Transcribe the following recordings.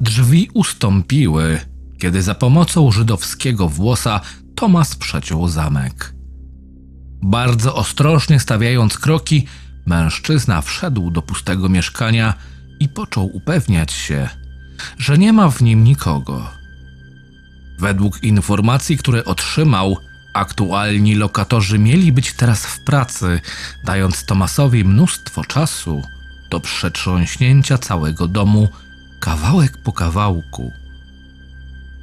Drzwi ustąpiły, kiedy za pomocą żydowskiego włosa Tomas przeciął zamek. Bardzo ostrożnie stawiając kroki, mężczyzna wszedł do pustego mieszkania i począł upewniać się, że nie ma w nim nikogo. Według informacji, które otrzymał, aktualni lokatorzy mieli być teraz w pracy, dając Tomasowi mnóstwo czasu do przetrząśnięcia całego domu kawałek po kawałku.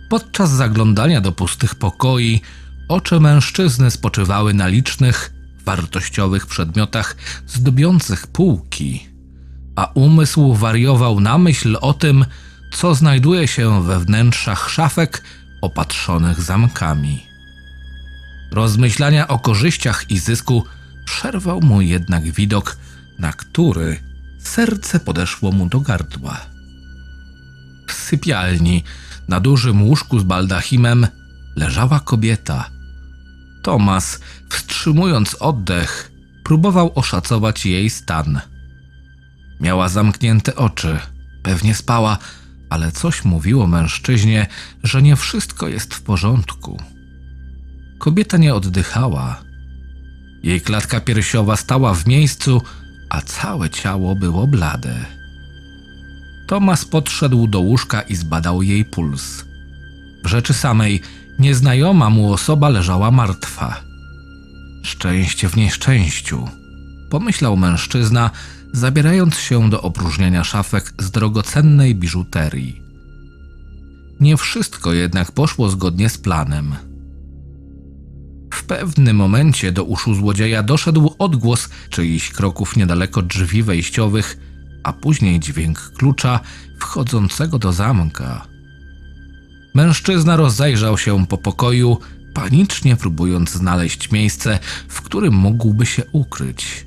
Podczas zaglądania do pustych pokoi, oczy mężczyzny spoczywały na licznych, wartościowych przedmiotach zdobiących półki, a umysł wariował na myśl o tym, co znajduje się we wnętrzach szafek opatrzonych zamkami. Rozmyślania o korzyściach i zysku przerwał mu jednak widok, na który serce podeszło mu do gardła. Sypialni, na dużym łóżku z baldachimem, leżała kobieta. Tomas, wstrzymując oddech, próbował oszacować jej stan. Miała zamknięte oczy, pewnie spała, ale coś mówiło mężczyźnie, że nie wszystko jest w porządku. Kobieta nie oddychała. Jej klatka piersiowa stała w miejscu, a całe ciało było blade. Tomas podszedł do łóżka i zbadał jej puls. W rzeczy samej nieznajoma mu osoba leżała martwa. Szczęście w nieszczęściu, pomyślał mężczyzna, zabierając się do opróżniania szafek z drogocennej biżuterii. Nie wszystko jednak poszło zgodnie z planem. W pewnym momencie do uszu złodzieja doszedł odgłos czyichś kroków niedaleko drzwi wejściowych, a później dźwięk klucza wchodzącego do zamka. Mężczyzna rozejrzał się po pokoju, panicznie próbując znaleźć miejsce, w którym mógłby się ukryć.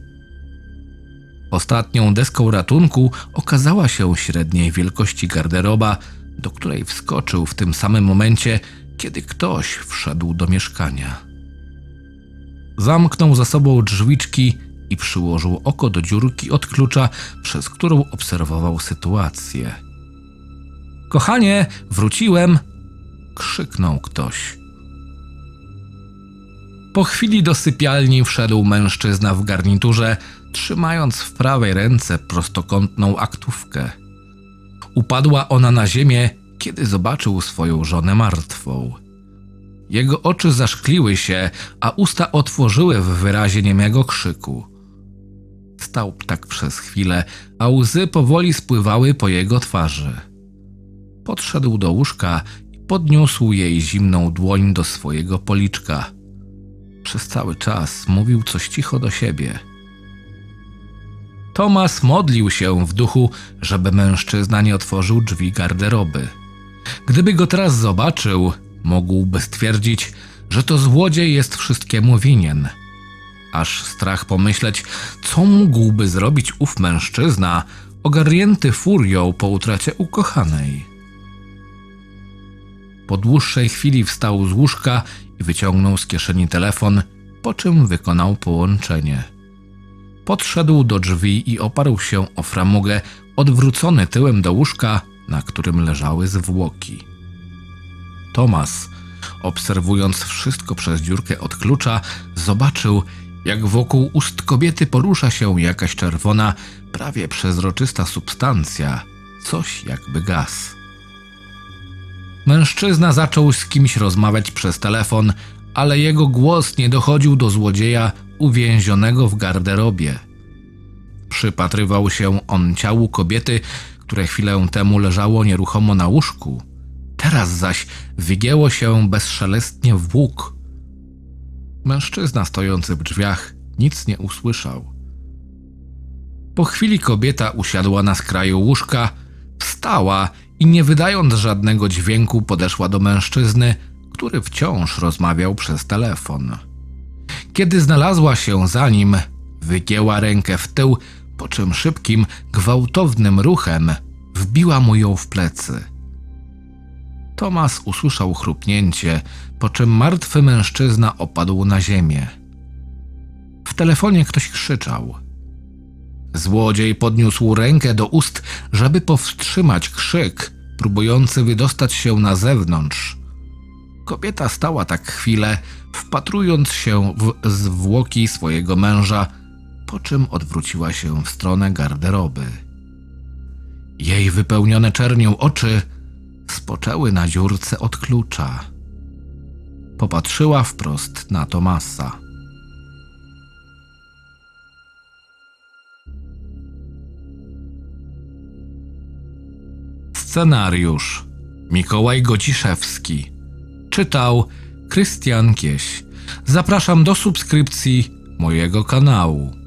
Ostatnią deską ratunku okazała się średniej wielkości garderoba, do której wskoczył w tym samym momencie, kiedy ktoś wszedł do mieszkania. Zamknął za sobą drzwiczki i przyłożył oko do dziurki od klucza, przez którą obserwował sytuację. Kochanie, wróciłem! krzyknął ktoś. Po chwili do sypialni wszedł mężczyzna w garniturze, trzymając w prawej ręce prostokątną aktówkę. Upadła ona na ziemię, kiedy zobaczył swoją żonę martwą. Jego oczy zaszkliły się, a usta otworzyły w wyrazie niemego krzyku. Stał tak przez chwilę, a łzy powoli spływały po jego twarzy. Podszedł do łóżka i podniósł jej zimną dłoń do swojego policzka. Przez cały czas mówił coś cicho do siebie. Tomas modlił się w duchu, żeby mężczyzna nie otworzył drzwi garderoby. Gdyby go teraz zobaczył, mógłby stwierdzić, że to złodziej jest wszystkiemu winien. Aż strach pomyśleć, co mógłby zrobić ów mężczyzna, ogarnięty furią po utracie ukochanej. Po dłuższej chwili wstał z łóżka i wyciągnął z kieszeni telefon, po czym wykonał połączenie. Podszedł do drzwi i oparł się o framugę, odwrócony tyłem do łóżka, na którym leżały zwłoki. Tomas, obserwując wszystko przez dziurkę od klucza, zobaczył, jak wokół ust kobiety porusza się jakaś czerwona, prawie przezroczysta substancja, coś jakby gaz. Mężczyzna zaczął z kimś rozmawiać przez telefon, ale jego głos nie dochodził do złodzieja uwięzionego w garderobie. Przypatrywał się on ciału kobiety, które chwilę temu leżało nieruchomo na łóżku. Teraz zaś wygięło się bezszelestnie w łuk. Mężczyzna stojący w drzwiach nic nie usłyszał. Po chwili kobieta usiadła na skraju łóżka, wstała i nie wydając żadnego dźwięku podeszła do mężczyzny, który wciąż rozmawiał przez telefon. Kiedy znalazła się za nim, wygięła rękę w tył, po czym szybkim, gwałtownym ruchem wbiła mu ją w plecy. Tomas usłyszał chrupnięcie, po czym martwy mężczyzna opadł na ziemię. W telefonie ktoś krzyczał. Złodziej podniósł rękę do ust, żeby powstrzymać krzyk, próbujący wydostać się na zewnątrz. Kobieta stała tak chwilę, wpatrując się w zwłoki swojego męża, po czym odwróciła się w stronę garderoby. Jej wypełnione czernią oczy spoczęły na dziurce od klucza. Popatrzyła wprost na Tomasa. Scenariusz Mikołaj Gociszewski Czytał Krystian Kieś. Zapraszam do subskrypcji mojego kanału.